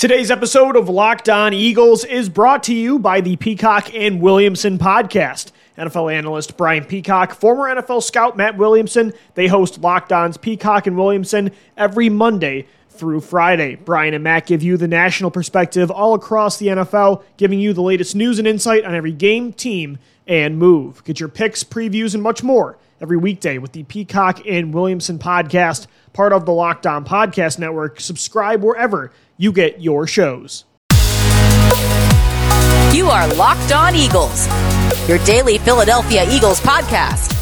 Today's episode of Locked On Eagles is brought to you by the Peacock and Williamson podcast. NFL analyst Brian Peacock, former NFL scout Matt Williamson, they host Locked On's Peacock and Williamson every Monday through Friday. Brian and Matt give you the national perspective all across the NFL, giving you the latest news and insight on every game, team, and move. Get your picks, previews, and much more every weekday with the Peacock and Williamson podcast, part of the Locked On Podcast Network. Subscribe wherever you get your shows. You are Locked On Eagles, your daily Philadelphia Eagles podcast.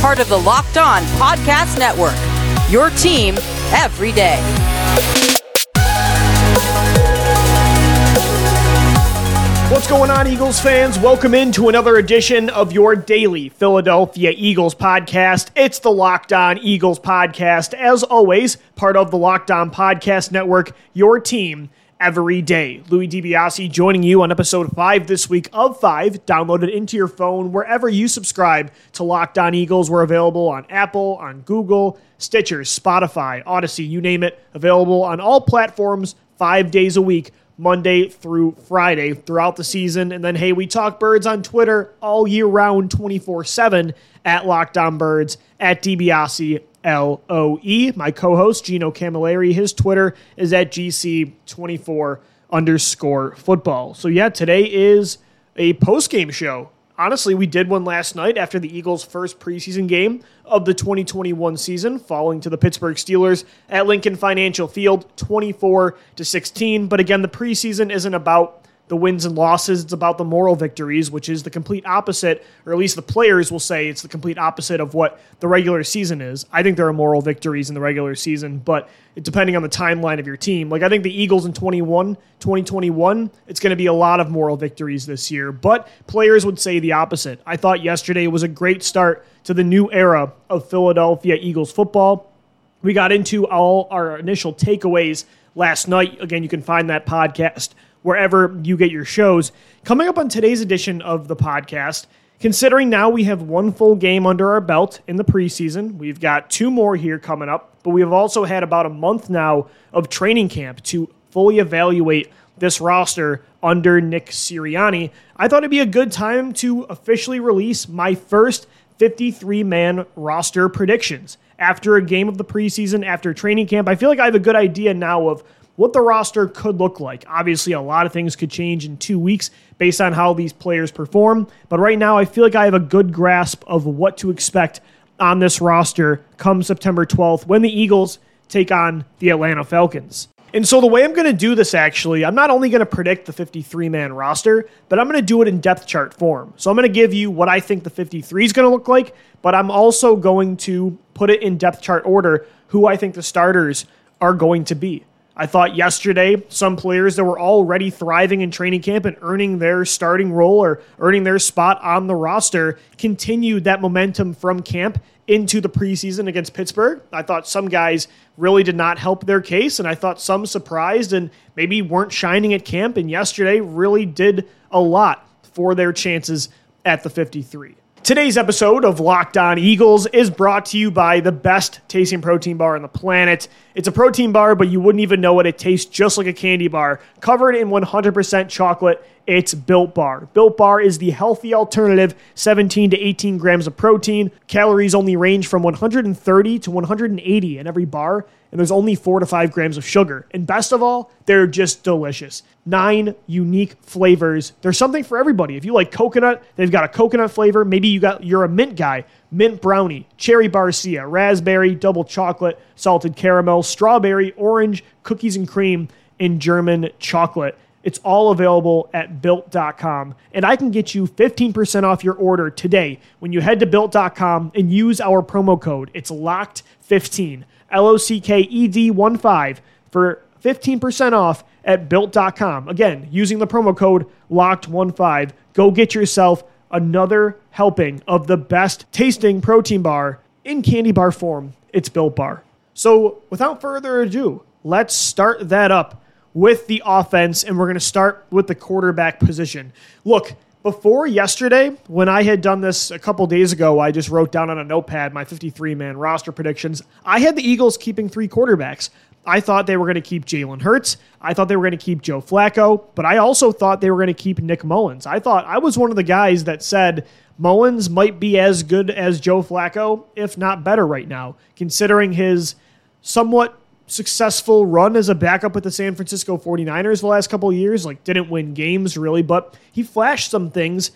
Part of the Locked On Podcast Network, your team every day. What's going on, Eagles fans? Welcome into another edition of your daily Philadelphia Eagles podcast. It's the Locked On Eagles podcast. As always, part of the Locked On Podcast Network, your team every day. Louis DiBiase joining you on episode five this week of five. Download it into your phone wherever you subscribe to Locked On Eagles. We're available on Apple, on Google, Stitcher, Spotify, Odyssey, you name it. Available on all platforms five days a week Monday through Friday throughout the season. And then, hey, we talk birds on Twitter all year round, 24 7 at Locked On Birds, at DiBiase L O E. My co host, Gino Camilleri, his Twitter is at GC24 underscore football. So, yeah, today is a post game show honestly, we did one last night after the Eagles' first preseason game of the 2021 season, falling to the Pittsburgh Steelers at Lincoln Financial Field, 24 to 16. But again, the preseason isn't about the wins and losses. It's about the moral victories, which is the complete opposite, or at least the players will say it's the complete opposite of what the regular season is. I think there are moral victories in the regular season, but depending on the timeline of your team. Like I think the Eagles in 21, 2021, it's going to be a lot of moral victories this year, but players would say the opposite. I thought yesterday was a great start to the new era of Philadelphia Eagles football. We got into all our initial takeaways last night. Again, you can find that podcast wherever you get your shows. Coming up on today's edition of the podcast, considering now we have one full game under our belt in the preseason, we've got two more here coming up, but we've also had about a month now of training camp to fully evaluate this roster under Nick Sirianni. I thought it'd be a good time to officially release my first 53 man roster predictions. After a game of the preseason, after training camp, I feel like I have a good idea now of what the roster could look like. Obviously, a lot of things could change in two weeks based on how these players perform. But right now, I feel like I have a good grasp of what to expect on this roster come September 12th when the Eagles take on the Atlanta Falcons. And so, the way I'm going to do this actually, I'm not only going to predict the 53 man roster, but I'm going to do it in depth chart form. So, I'm going to give you what I think the 53 is going to look like, but I'm also going to put it in depth chart order who I think the starters are going to be. I thought yesterday some players that were already thriving in training camp and earning their starting role or earning their spot on the roster continued that momentum from camp into the preseason against Pittsburgh. I thought some guys really did not help their case, and I thought some surprised and maybe weren't shining at camp, and yesterday really did a lot for their chances at the 53. Today's episode of Locked On Eagles is brought to you by the best tasting protein bar on the planet. It's a protein bar, but you wouldn't even know it. It tastes just like a candy bar, covered in 100% chocolate. It's Built Bar. Built Bar is the healthy alternative, 17 to 18 grams of protein. Calories only range from 130 to 180 in every bar and there's only four to five grams of sugar. And best of all, they're just delicious. Nine unique flavors. There's something for everybody. If you like coconut, they've got a coconut flavor. Maybe you got you're a mint guy. Mint brownie, cherry barcia, raspberry, double chocolate, salted caramel, strawberry, orange, cookies and cream, and German chocolate. It's all available at built.com. And I can get you 15% off your order today when you head to built.com and use our promo code. It's locked 15. L O C K E D 1 5 for 15% off at built.com. Again, using the promo code locked15. Go get yourself another helping of the best tasting protein bar in candy bar form. It's Built Bar. So, without further ado, let's start that up with the offense, and we're going to start with the quarterback position. Look, before yesterday, when I had done this a couple days ago, I just wrote down on a notepad my 53 man roster predictions. I had the Eagles keeping three quarterbacks. I thought they were going to keep Jalen Hurts. I thought they were going to keep Joe Flacco, but I also thought they were going to keep Nick Mullens. I thought I was one of the guys that said Mullens might be as good as Joe Flacco, if not better right now, considering his somewhat successful run as a backup with the San Francisco 49ers the last couple years. Like, didn't win games really, but he flashed some things,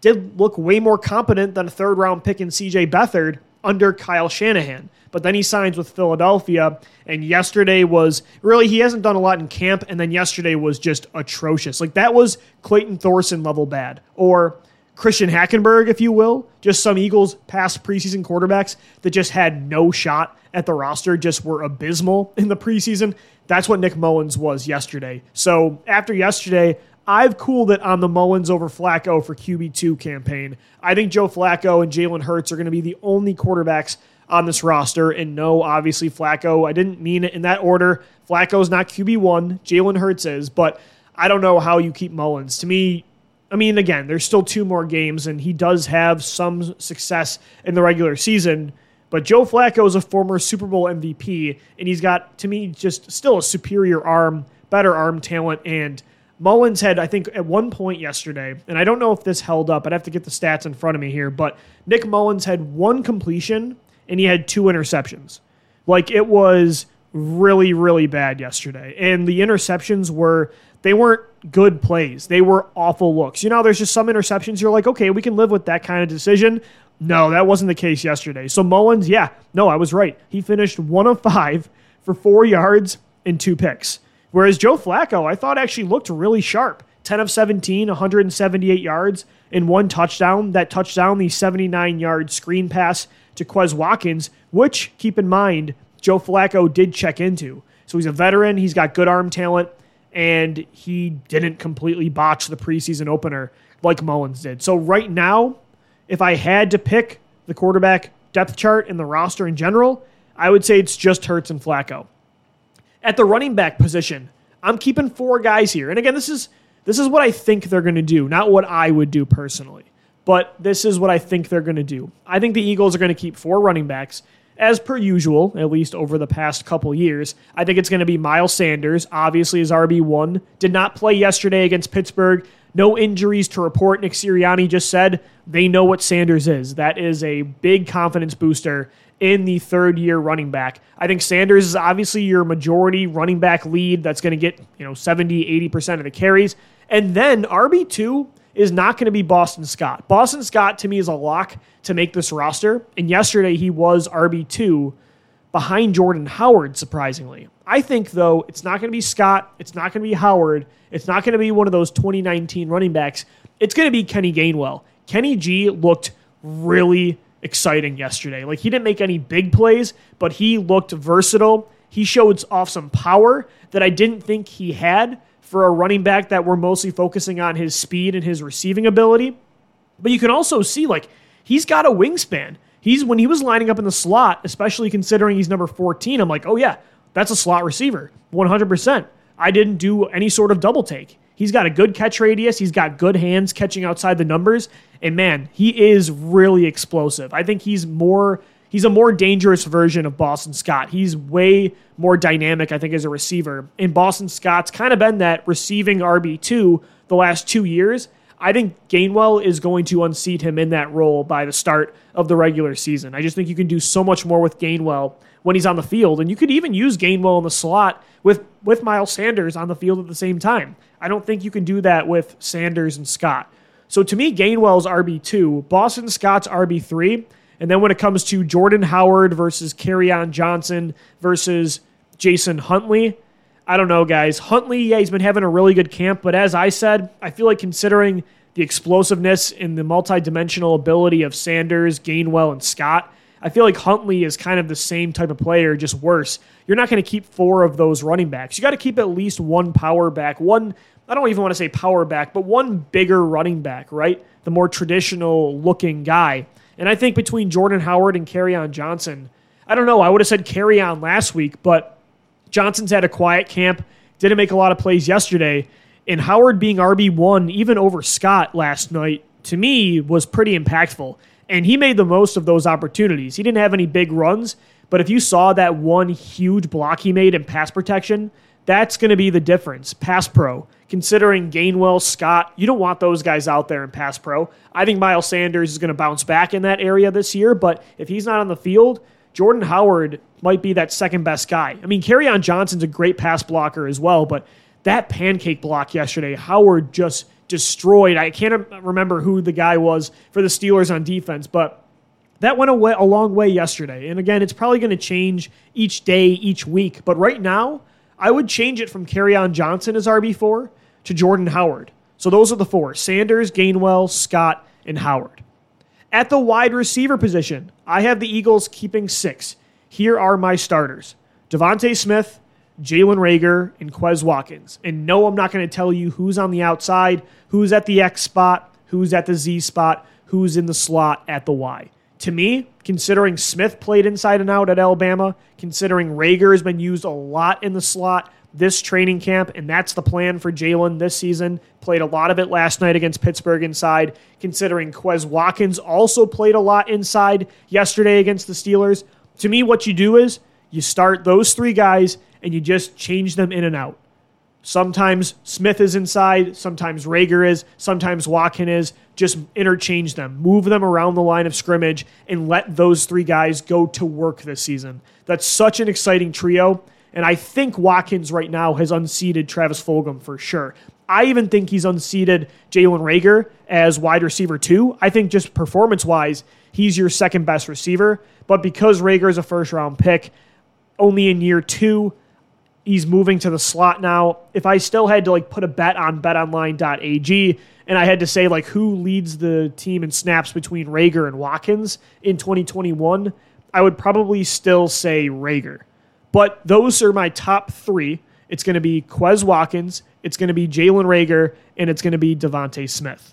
did look way more competent than a third round pick in CJ Beathard under Kyle Shanahan. But then he signs with Philadelphia, and yesterday was really, he hasn't done a lot in camp, and then yesterday was just atrocious. Like that was Clayton Thorson level bad, or Christian Hackenberg, if you will, just some Eagles past preseason quarterbacks that just had no shot at the roster, just were abysmal in the preseason. That's what Nick Mullens was yesterday. So after yesterday, I've cooled it on the Mullens over Flacco for QB2 campaign. I think Joe Flacco and Jalen Hurts are going to be the only quarterbacks on this roster. And no, obviously, Flacco, I didn't mean it in that order. Flacco's not QB1, Jalen Hurts is, but I don't know how you keep Mullens. To me, I mean, again, there's still two more games, and he does have some success in the regular season. But Joe Flacco is a former Super Bowl MVP, and he's got, to me, just still a superior arm, better arm talent, and Mullens had, I think, at one point yesterday, and I don't know if this held up. I'd have to get the stats in front of me here, but Nick Mullens had one completion and he had two interceptions. Like it was really, really bad yesterday. And the interceptions were, they weren't good plays. They were awful looks. You know, there's just some interceptions you're like, okay, we can live with that kind of decision. No, that wasn't the case yesterday. So Mullens, yeah, no, I was right. He finished one of five for four yards and two picks. Whereas Joe Flacco, I thought actually looked really sharp. 10 of 17, 178 yards, and one touchdown. That touchdown, the 79 yard screen pass to Quez Watkins, which, keep in mind, Joe Flacco did check into. So he's a veteran, he's got good arm talent, and he didn't completely botch the preseason opener like Mullens did. So right now, if I had to pick the quarterback depth chart and the roster in general, I would say it's just Hurts and Flacco. At the running back position, I'm keeping four guys here. And again, this is this is what I think they're going to do, not what I would do personally. But this is what I think they're going to do. I think the Eagles are going to keep four running backs as per usual, at least over the past couple years. I think it's going to be Miles Sanders, obviously as RB1. Did not play yesterday against Pittsburgh. No injuries to report. Nick Sirianni just said they know what Sanders is. That is a big confidence booster in the third year running back. I think Sanders is obviously your majority running back lead that's going to get, you know, 70, 80% of the carries. And then RB2 is not going to be Boston Scott. Boston Scott to me is a lock to make this roster. And yesterday he was RB2 behind Jordan Howard, surprisingly. I think, though, it's not going to be Scott. It's not going to be Howard. It's not going to be one of those 2019 running backs. It's going to be Kenny Gainwell. Kenny G looked really exciting yesterday. Like he didn't make any big plays, but he looked versatile. He showed off some power that I didn't think he had for a running back that we're mostly focusing on his speed and his receiving ability. But you can also see like he's got a wingspan. He's when he was lining up in the slot, especially considering he's number 14, I'm like, "Oh yeah, that's a slot receiver. 100%." I didn't do any sort of double take. He's got a good catch radius. He's got good hands catching outside the numbers. And man, he is really explosive. I think he's more he's a more dangerous version of Boston Scott. He's way more dynamic, I think, as a receiver. And Boston Scott's kind of been that receiving RB2 the last two years. I think Gainwell is going to unseat him in that role by the start of the regular season. I just think you can do so much more with Gainwell when he's on the field. And you could even use Gainwell in the slot with, with Miles Sanders on the field at the same time. I don't think you can do that with Sanders and Scott. So to me, Gainwell's RB2, Boston Scott's RB3. And then when it comes to Jordan Howard versus Kerryon Johnson versus Jason Huntley, I don't know, guys. Huntley, yeah, he's been having a really good camp, but as I said, I feel like considering the explosiveness and the multidimensional ability of Sanders, Gainwell, and Scott, I feel like Huntley is kind of the same type of player, just worse. You're not going to keep four of those running backs. You got to keep at least one power back, one, I don't even want to say power back, but one bigger running back, right? The more traditional looking guy. And I think between Jordan Howard and Kerryon Johnson, I don't know, I would have said Kerryon last week, but Johnson's had a quiet camp, didn't make a lot of plays yesterday. And Howard being RB1, even over Scott last night, to me was pretty impactful and he made the most of those opportunities. He didn't have any big runs, But if you saw that one huge block he made in pass protection, that's going to be the difference. Pass pro, considering Gainwell, Scott, you don't want those guys out there in pass pro. I think Miles Sanders is going to bounce back in that area this year, but if he's not on the field, Jordan Howard might be that second best guy. I mean, Kerryon Johnson's a great pass blocker as well, but that pancake block yesterday, Howard just destroyed. I can't remember who the guy was for the Steelers on defense, but that went away a long way yesterday. And again, it's probably going to change each day, each week. But right now, I would change it from Kerryon Johnson as RB4 to Jordan Howard. So those are the four Sanders, Gainwell, Scott, and Howard. At the wide receiver position, I have the Eagles keeping six. Here are my starters DeVonta Smith, Jalen Reagor, and Quez Watkins. And no, I'm not going to tell you who's on the outside, who's at the X spot, who's at the Z spot, who's in the slot at the Y. To me, considering Smith played inside and out at Alabama, considering Reagor has been used a lot in the slot this training camp, and that's the plan for Jalen this season. Played a lot of it last night against Pittsburgh inside, considering Quez Watkins also played a lot inside yesterday against the Steelers. To me, what you do is you start those three guys and you just change them in and out. Sometimes Smith is inside, sometimes Reagor is, sometimes Watkins is. Just interchange them, move them around the line of scrimmage, and let those three guys go to work this season. That's such an exciting trio. And I think Watkins right now has unseated Travis Fulgham for sure. I even think he's unseated Jalen Reagor as wide receiver two. I think just performance wise, he's your second best receiver. But because Reagor is a first round pick, only in year two, He's moving to the slot now. If I still had to like put a bet on betonline.ag and I had to say like who leads the team in snaps between Reagor and Watkins in 2021, I would probably still say Reagor. But those are my top three. It's going to be Quez Watkins, it's going to be Jalen Reagor, and it's going to be DeVonta Smith.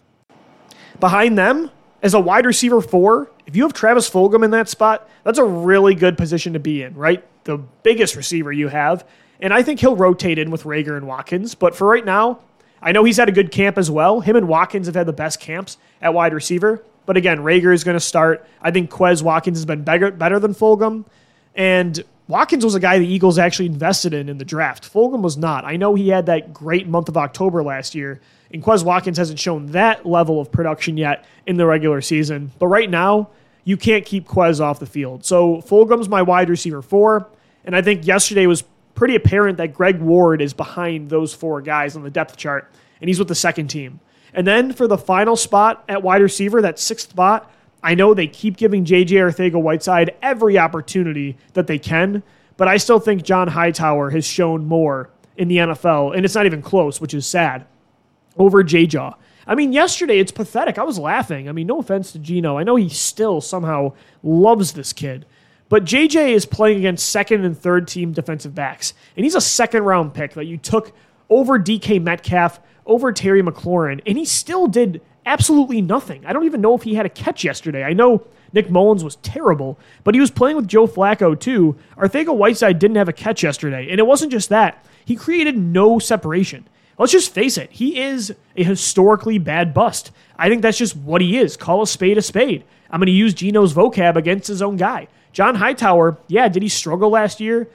Behind them, as a wide receiver four, if you have Travis Fulgham in that spot, that's a really good position to be in, right? The biggest receiver you have. And I think he'll rotate in with Reagor and Watkins. But for right now, I know he's had a good camp as well. Him and Watkins have had the best camps at wide receiver. But again, Reagor is going to start. I think Quez Watkins has been better, better than Fulgham. And Watkins was a guy the Eagles actually invested in in the draft. Fulgham was not. I know he had that great month of October last year, and Quez Watkins hasn't shown that level of production yet in the regular season. But right now, you can't keep Quez off the field. So Fulgham's my wide receiver four, and I think yesterday was pretty apparent that Greg Ward is behind those four guys on the depth chart, and he's with the second team. And then for the final spot at wide receiver, that sixth spot, I know they keep giving JJ Arcega Whiteside every opportunity that they can, but I still think John Hightower has shown more in the NFL, and it's not even close, which is sad, over J Jaw. I mean, yesterday it's pathetic. I was laughing. I mean, no offense to Gino. I know he still somehow loves this kid. But JJ is playing against second and third team defensive backs, and he's a second round pick that you took over DK Metcalf, over Terry McLaurin, and he still did absolutely nothing. I don't even know if he had a catch yesterday. I know Nick Mullens was terrible, but he was playing with Joe Flacco too. Arcega Whiteside didn't have a catch yesterday, and it wasn't just that. He created no separation. Let's just face it, he is a historically bad bust. I think that's just what he is. Call a spade a spade. I'm going to use Gino's vocab against his own guy. John Hightower, yeah, did he struggle last year?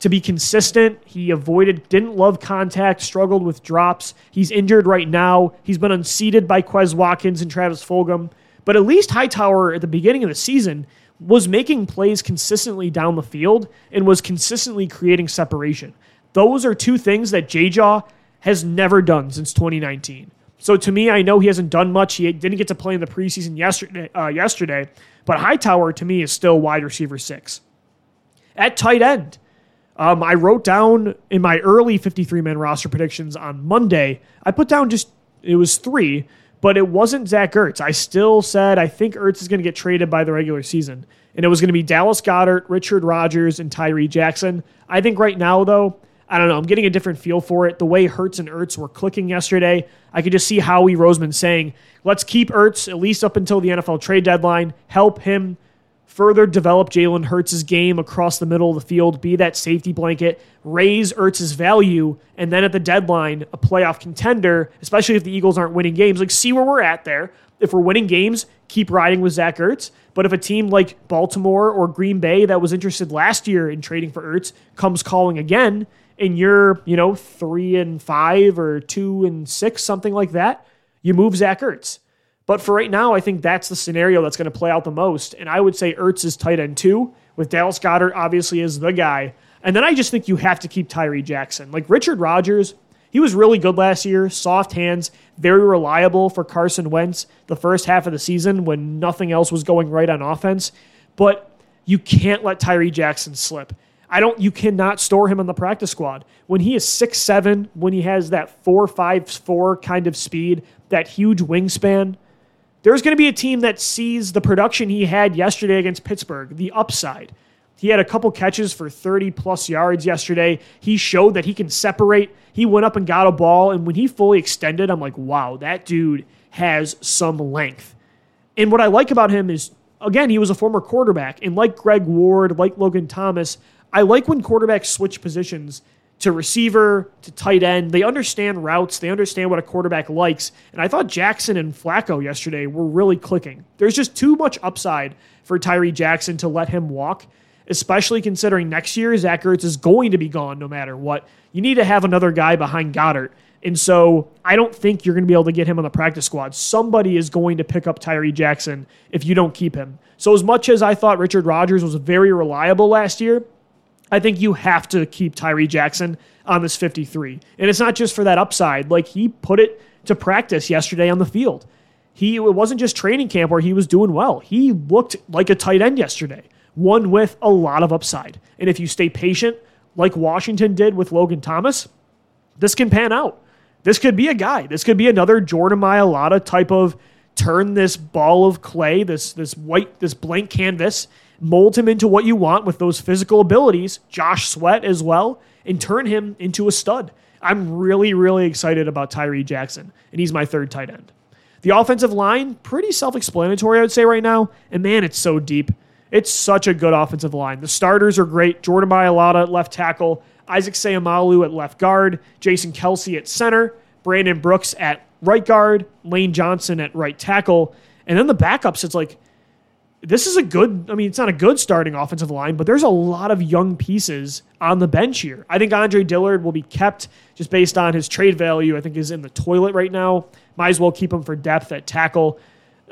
To be consistent, he avoided, didn't love contact, struggled with drops. He's injured right now. He's been unseated by Quez Watkins and Travis Fulgham. But at least Hightower at the beginning of the season was making plays consistently down the field and was consistently creating separation. Those are two things that J Jaw has never done since 2019. So to me, I know he hasn't done much. He didn't get to play in the preseason yesterday, uh, yesterday but Hightower to me is still wide receiver six. At tight end, um, I wrote down in my early 53 man roster predictions on Monday, I put down just, it was three, but it wasn't Zach Ertz. I still said I think Ertz is going to get traded by the regular season. And it was going to be Dallas Goedert, Richard Rodgers, and Tyree Jackson. I think right now, though, I don't know. I'm getting a different feel for it. The way Hurts and Ertz were clicking yesterday, I could just see Howie Roseman saying, let's keep Ertz at least up until the NFL trade deadline, help him further develop Jalen Hurts' game across the middle of the field, be that safety blanket, raise Ertz's value, and then at the deadline, a playoff contender, especially if the Eagles aren't winning games. Like, see where we're at there. If we're winning games, keep riding with Zach Ertz. But if a team like Baltimore or Green Bay that was interested last year in trading for Ertz comes calling again, and you're, you know, three and five or two and six, something like that, you move Zach Ertz. But for right now, I think that's the scenario that's going to play out the most. And I would say Ertz is tight end two, with Dallas Goedert obviously as the guy. And then I just think you have to keep Tyree Jackson. Like Richard Rodgers, he was really good last year, soft hands, very reliable for Carson Wentz the first half of the season when nothing else was going right on offense. But you can't let Tyree Jackson slip. I don't you cannot store him on the practice squad. When he is six seven, when he has that four five four kind of speed, that huge wingspan, there's going to be a team that sees the production he had yesterday against Pittsburgh, the upside. He had a couple catches for 30 plus yards yesterday. He showed that he can separate. He went up and got a ball, and when he fully extended, I'm like, wow, that dude has some length. And what I like about him is, again, he was a former quarterback, and like Greg Ward, like Logan Thomas, I like when quarterbacks switch positions to receiver to tight end. They understand routes, they understand what a quarterback likes. And I thought Jackson and Flacco yesterday were really clicking. There's just too much upside for Tyree Jackson to let him walk, especially considering next year Zach Ertz is going to be gone no matter what. You need to have another guy behind Goedert. And so I don't think you're going to be able to get him on the practice squad. Somebody is going to pick up Tyree Jackson if you don't keep him. So as much as I thought Richard Rodgers was very reliable last year, I think you have to keep Tyree Jackson on this 53. And it's not just for that upside. Like he put it to practice yesterday on the field. He it wasn't just training camp where he was doing well. He looked like a tight end yesterday, one with a lot of upside. And if you stay patient, like Washington did with Logan Thomas, this can pan out. This could be a guy. This could be another Jordan Mailata type of turn this ball of clay, this this white, this blank canvas, mold him into what you want with those physical abilities, Josh Sweat as well, and turn him into a stud. I'm really, really excited about Tyree Jackson, and he's my third tight end. The offensive line, pretty self explanatory, I would say, right now. And man, it's so deep. It's such a good offensive line. The starters are great. Jordan Mailata at left tackle, Isaac Seumalo at left guard, Jason Kelce at center, Brandon Brooks at right guard, Lane Johnson at right tackle. And then the backups, it's like this is a good, I mean, it's not a good starting offensive line, but there's a lot of young pieces on the bench here. I think Andre Dillard will be kept just based on his trade value. I think is in the toilet right now. Might as well keep him for depth at tackle.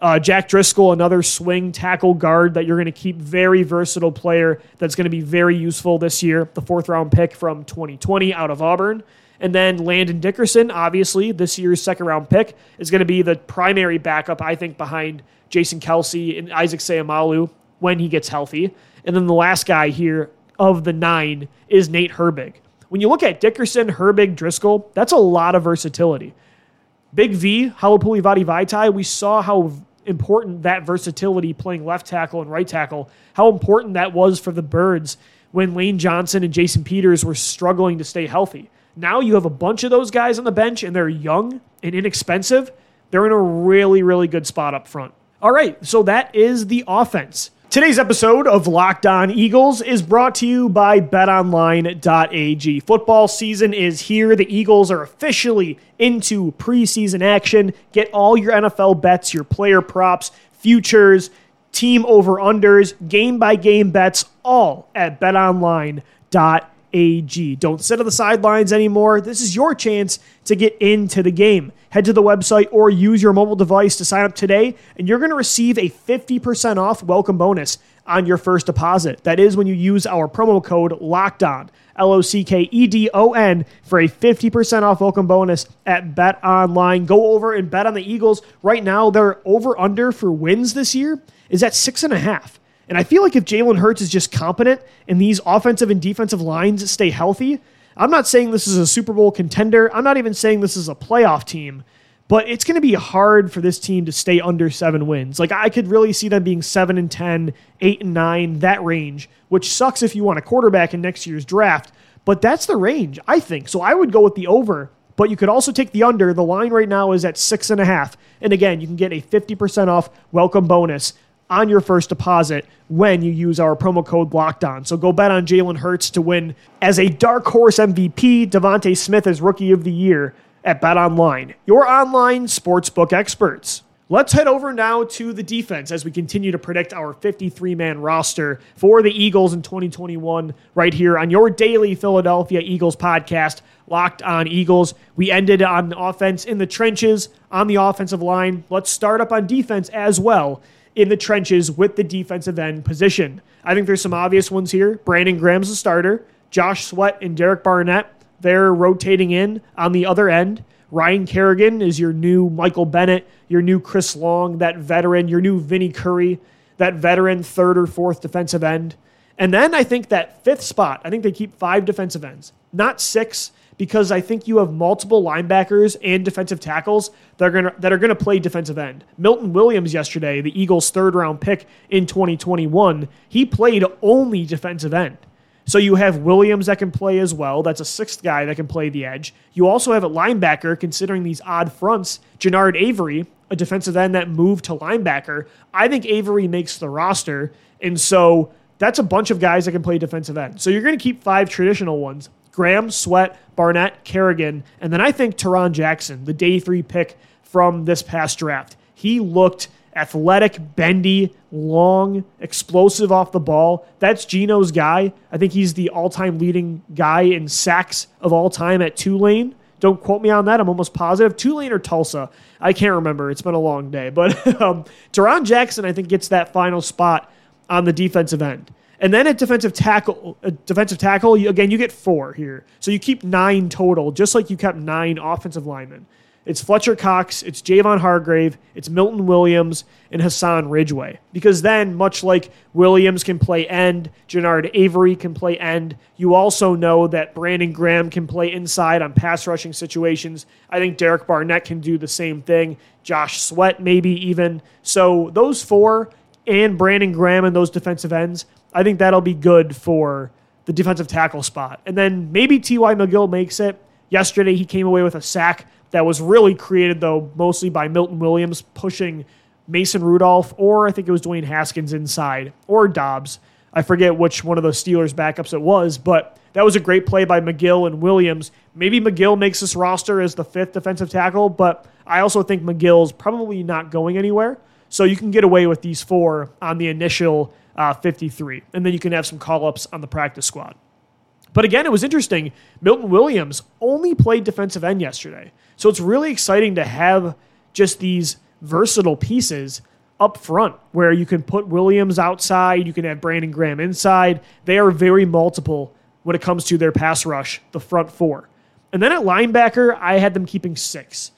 Uh, Jack Driscoll, another swing tackle guard that you're going to keep, very versatile player that's going to be very useful this year. The fourth round pick from 2020 out of Auburn. And then Landon Dickerson, obviously, this year's second round pick, is going to be the primary backup, I think, behind Jason Kelce and Isaac Seumalo when he gets healthy. And then the last guy here of the nine is Nate Herbig. When you look at Dickerson, Herbig, Driscoll, that's a lot of versatility. Big V, Halapoulivaati Vaitai, we saw how important that versatility playing left tackle and right tackle, how important that was for the Birds when Lane Johnson and Jason Peters were struggling to stay healthy. Now you have a bunch of those guys on the bench and they're young and inexpensive. They're in a really, really good spot up front. All right, so that is the offense. Today's episode of Locked On Eagles is brought to you by betonline.ag. Football season is here. The Eagles are officially into preseason action. Get all your NFL bets, your player props, futures, team over unders, game by game bets, all at betonline.ag. AG. Don't sit on the sidelines anymore. This is your chance to get into the game. Head to the website or use your mobile device to sign up today, and you're going to receive a 50% off welcome bonus on your first deposit. That is when you use our promo code Locked On, L O C K E D O N, for a 50% off welcome bonus at Bet Online. Go over and bet on the Eagles. Right now, their over under for wins this year is at six and a half. And I feel like if Jalen Hurts is just competent and these offensive and defensive lines stay healthy, I'm not saying this is a Super Bowl contender. I'm not even saying this is a playoff team, but it's going to be hard for this team to stay under seven wins. Like I could really see them being seven and 10, 8 and 9, that range, which sucks if you want a quarterback in next year's draft. But that's the range, I think. So I would go with the over, but you could also take the under. The line right now is at six and a half. And again, you can get a 50% off welcome bonus on your first deposit when you use our promo code locked on. So go bet on Jalen Hurts to win as a dark horse MVP, DeVonta Smith as rookie of the year at Bet Online, your online sportsbook experts. Let's head over now to the defense as we continue to predict our 53 man roster for the Eagles in 2021, right here on your daily Philadelphia Eagles podcast, Locked on Eagles. We ended on offense in the trenches on the offensive line. Let's start up on defense as well in the trenches with the defensive end position. I think there's some obvious ones here. Brandon Graham's a starter, Josh Sweat and Derek Barnett, they're rotating in on the other end. Ryan Kerrigan is your new Michael Bennett, your new Chris Long, that veteran, your new Vinnie Curry, that veteran third or fourth defensive end. And then I think that fifth spot, I think they keep five defensive ends, not six, because I think you have multiple linebackers and defensive tackles that are gonna that are gonna play defensive end. Milton Williams yesterday, the Eagles' third round pick in 2021, he played only defensive end. So you have Williams that can play as well. That's a sixth guy that can play the edge. You also have a linebacker, considering these odd fronts, Genard Avery, a defensive end that moved to linebacker. I think Avery makes the roster. And so that's a bunch of guys that can play defensive end. So you're going to keep five traditional ones Graham, Sweat, Barnett, Kerrigan. And then I think Tarron Jackson, the day three pick from this past draft. He looked athletic, bendy, long, explosive off the ball. That's Gino's guy. I think he's the all time leading guy in sacks of all time at Tulane. Don't quote me on that. I'm almost positive. Tulane or Tulsa. I can't remember. It's been a long day. But um, Tarron Jackson, I think, gets that final spot on the defensive end. And then at defensive tackle, uh, defensive tackle, you, again, you get four here. So you keep nine total, just like you kept nine offensive linemen. It's Fletcher Cox, it's Javon Hargrave, it's Milton Williams, and Hassan Ridgeway. Because then, much like Williams can play end, Genard Avery can play end, you also know that Brandon Graham can play inside on pass rushing situations. I think Derek Barnett can do the same thing. Josh Sweat, maybe even. So those four and Brandon Graham and those defensive ends, I think that'll be good for the defensive tackle spot. And then maybe T.Y. McGill makes it. Yesterday, he came away with a sack that was really created, though, mostly by Milton Williams pushing Mason Rudolph, or I think it was Dwayne Haskins inside, or Dobbs. I forget which one of the Steelers backups it was, but that was a great play by McGill and Williams. Maybe McGill makes this roster as the fifth defensive tackle, but I also think McGill's probably not going anywhere. So you can get away with these four on the initial uh, 53, and then you can have some call ups on the practice squad. But again, it was interesting. Milton Williams only played defensive end yesterday. So it's really exciting to have just these versatile pieces up front where you can put Williams outside, you can have Brandon Graham inside. They are very multiple when it comes to their pass rush, the front four. And then at linebacker, I had them keeping six.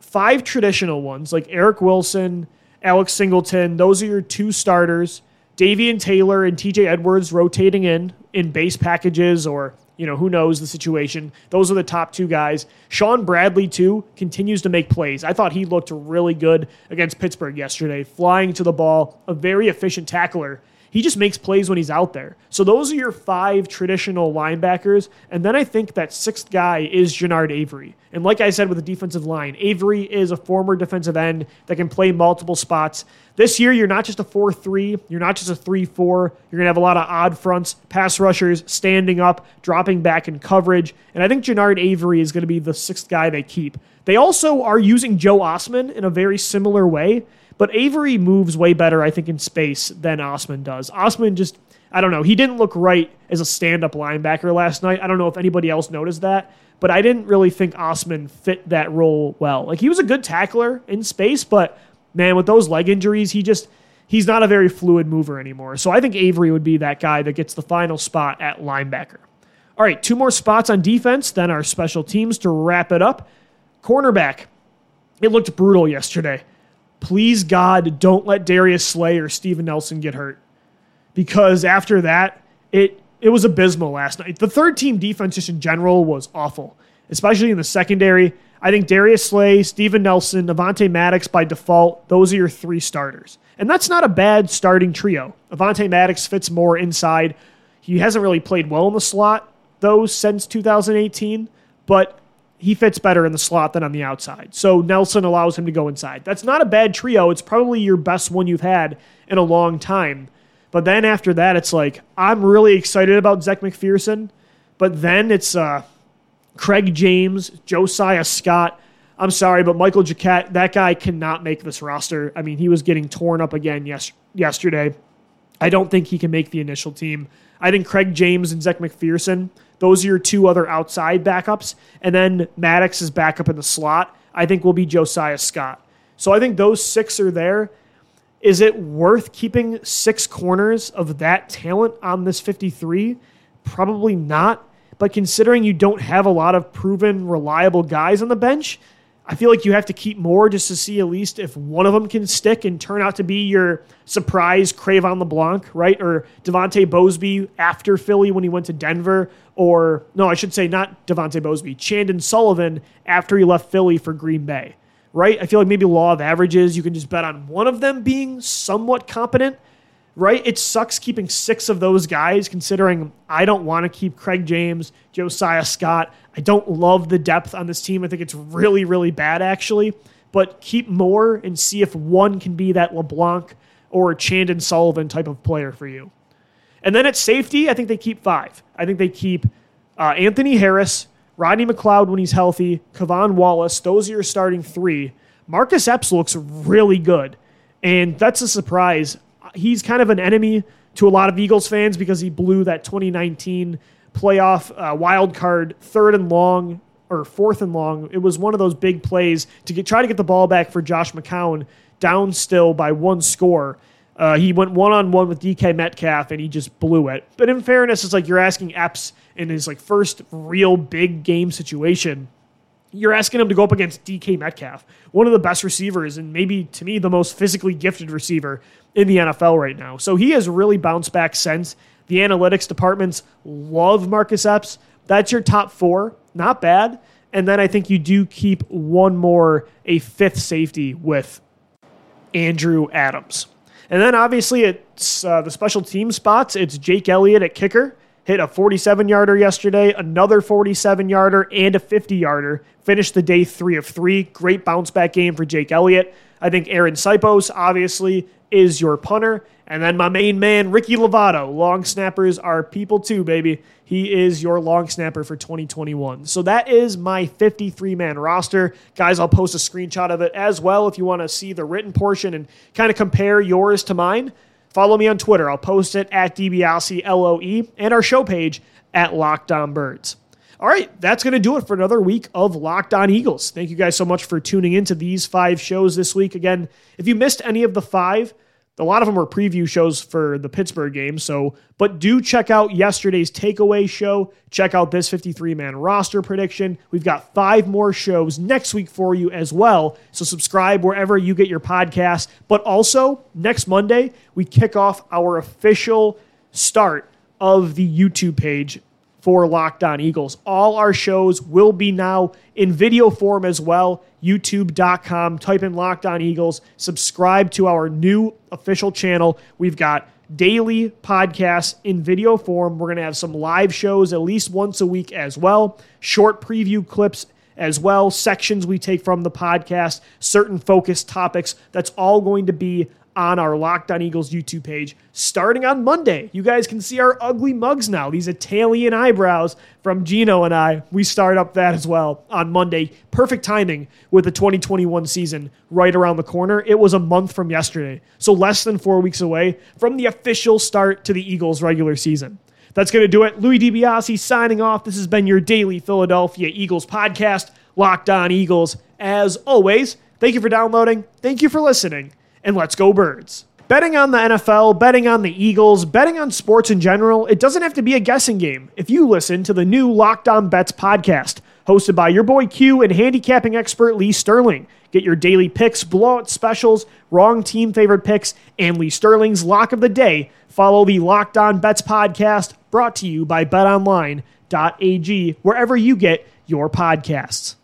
Five traditional ones like Eric Wilson, Alex Singleton, those are your two starters. Davion Taylor and TJ Edwards rotating in in base packages or you know, who knows the situation. Those are the top two guys. Shaun Bradley, too, continues to make plays. I thought he looked really good against Pittsburgh yesterday, flying to the ball, a very efficient tackler. He just makes plays when he's out there. So those are your five traditional linebackers. And then I think that sixth guy is Genard Avery. And like I said with the defensive line, Avery is a former defensive end that can play multiple spots. This year, you're not just a 4 3, you're not just a 3 4. You're going to have a lot of odd fronts, pass rushers standing up, dropping back in coverage. And I think Genard Avery is going to be the sixth guy they keep. They also are using Joe Ostman in a very similar way. But Avery moves way better, I think, in space than Ostman does. Ostman just, I don't know, he didn't look right as a stand up linebacker last night. I don't know if anybody else noticed that, but I didn't really think Ostman fit that role well. Like, he was a good tackler in space, but man, with those leg injuries, he just, he's not a very fluid mover anymore. So I think Avery would be that guy that gets the final spot at linebacker. All right, two more spots on defense, then our special teams to wrap it up. Cornerback. It looked brutal yesterday please God, don't let Darius Slay or Steven Nelson get hurt. Because after that, it it was abysmal last night. The third team defense just in general was awful, especially in the secondary. I think Darius Slay, Steven Nelson, Avonte Maddox by default, those are your three starters. And that's not a bad starting trio. Avonte Maddox fits more inside. He hasn't really played well in the slot, though, since 2018, but he fits better in the slot than on the outside. So Nelson allows him to go inside. That's not a bad trio. It's probably your best one you've had in a long time. But then after that, it's like, I'm really excited about Zech McPhearson, But then it's uh, Craig James, Josiah Scott. I'm sorry, but Michael Jacquet, that guy cannot make this roster. I mean, he was getting torn up again yes, yesterday. I don't think he can make the initial team. I think Craig James and Zech McPhearson, those are your two other outside backups. And then Maddox is backup in the slot. I think will be Josiah Scott. So I think those six are there. Is it worth keeping six corners of that talent on this 53? Probably not. But considering you don't have a lot of proven, reliable guys on the bench, I feel like you have to keep more just to see at least if one of them can stick and turn out to be your surprise Cre'Von LeBlanc, right? Or De'Vante Bausby after Philly when he went to Denver. Or, no, I should say not De'Vante Bausby, Chandon Sullivan after he left Philly for Green Bay, right? I feel like maybe law of averages, you can just bet on one of them being somewhat competent right? It sucks keeping six of those guys, considering I don't want to keep Craig James, Josiah Scott. I don't love the depth on this team. I think it's really, really bad, actually. But keep more and see if one can be that LeBlanc or Chandon Sullivan type of player for you. And then at safety, I think they keep five. I think they keep uh, Anthony Harris, Rodney McLeod when he's healthy, K'Von Wallace. Those are your starting three. Marcus Epps looks really good. And that's a surprise he's kind of an enemy to a lot of Eagles fans because he blew that 2019 playoff uh, wild card third and long or fourth and long. It was one of those big plays to get, try to get the ball back for Josh McCown down still by one score. Uh, he went one on one with DK Metcalf and he just blew it. But in fairness, it's like you're asking Epps in his like first real big game situation. You're asking him to go up against DK Metcalf, one of the best receivers and maybe to me the most physically gifted receiver in the NFL right now. So he has really bounced back since. The analytics departments love Marcus Epps. That's your top four. Not bad. And then I think you do keep one more, a fifth safety with Andrew Adams. And then obviously it's uh, the special team spots. It's Jake Elliott at kicker. Hit a 47 yarder yesterday, another 47 yarder, and a 50 yarder. Finished the day three of three. Great bounce back game for Jake Elliott. I think Arryn Siposs, obviously, is your punter. And then my main man, Ricky Lovato. Long snappers are people too, baby. He is your long snapper for 2021. So that is my 53 man roster. Guys, I'll post a screenshot of it as well if you want to see the written portion and kind of compare yours to mine. Follow me on Twitter. I'll post it at DiBiase LOE and our show page at Locked On Birds. All right, that's going to do it for another week of Locked On Eagles. Thank you guys so much for tuning into these five shows this week. Again, if you missed any of the five, a lot of them were preview shows for the Pittsburgh game. So, but do check out yesterday's takeaway show. Check out this 53 man roster prediction. We've got five more shows next week for you as well. So, subscribe wherever you get your podcast. But also, next Monday, we kick off our official start of the YouTube page for Locked On Eagles. All our shows will be now in video form as well. YouTube.com, type in Locked On Eagles, subscribe to our new official channel. We've got daily podcasts in video form. We're going to have some live shows at least once a week as well, short preview clips as well, sections we take from the podcast, certain focused topics. That's all going to be on our Locked On Eagles YouTube page starting on Monday. You guys can see our ugly mugs now, these Italian eyebrows from Gino and I. We start up that as well on Monday. Perfect timing with the 2021 season right around the corner. It was a month from yesterday, so less than four weeks away from the official start to the Eagles regular season. That's going to do it. Louis DiBiase signing off. This has been your daily Philadelphia Eagles podcast, Locked On Eagles. As always, thank you for downloading. Thank you for listening and let's go birds. Betting on the NFL, betting on the Eagles, betting on sports in general, it doesn't have to be a guessing game if you listen to the new Locked On Bets podcast, hosted by your boy Q and handicapping expert Lee Sterling. Get your daily picks, blowout specials, wrong team favorite picks, and Lee Sterling's lock of the day. Follow the Locked On Bets podcast brought to you by betonline.ag, wherever you get your podcasts.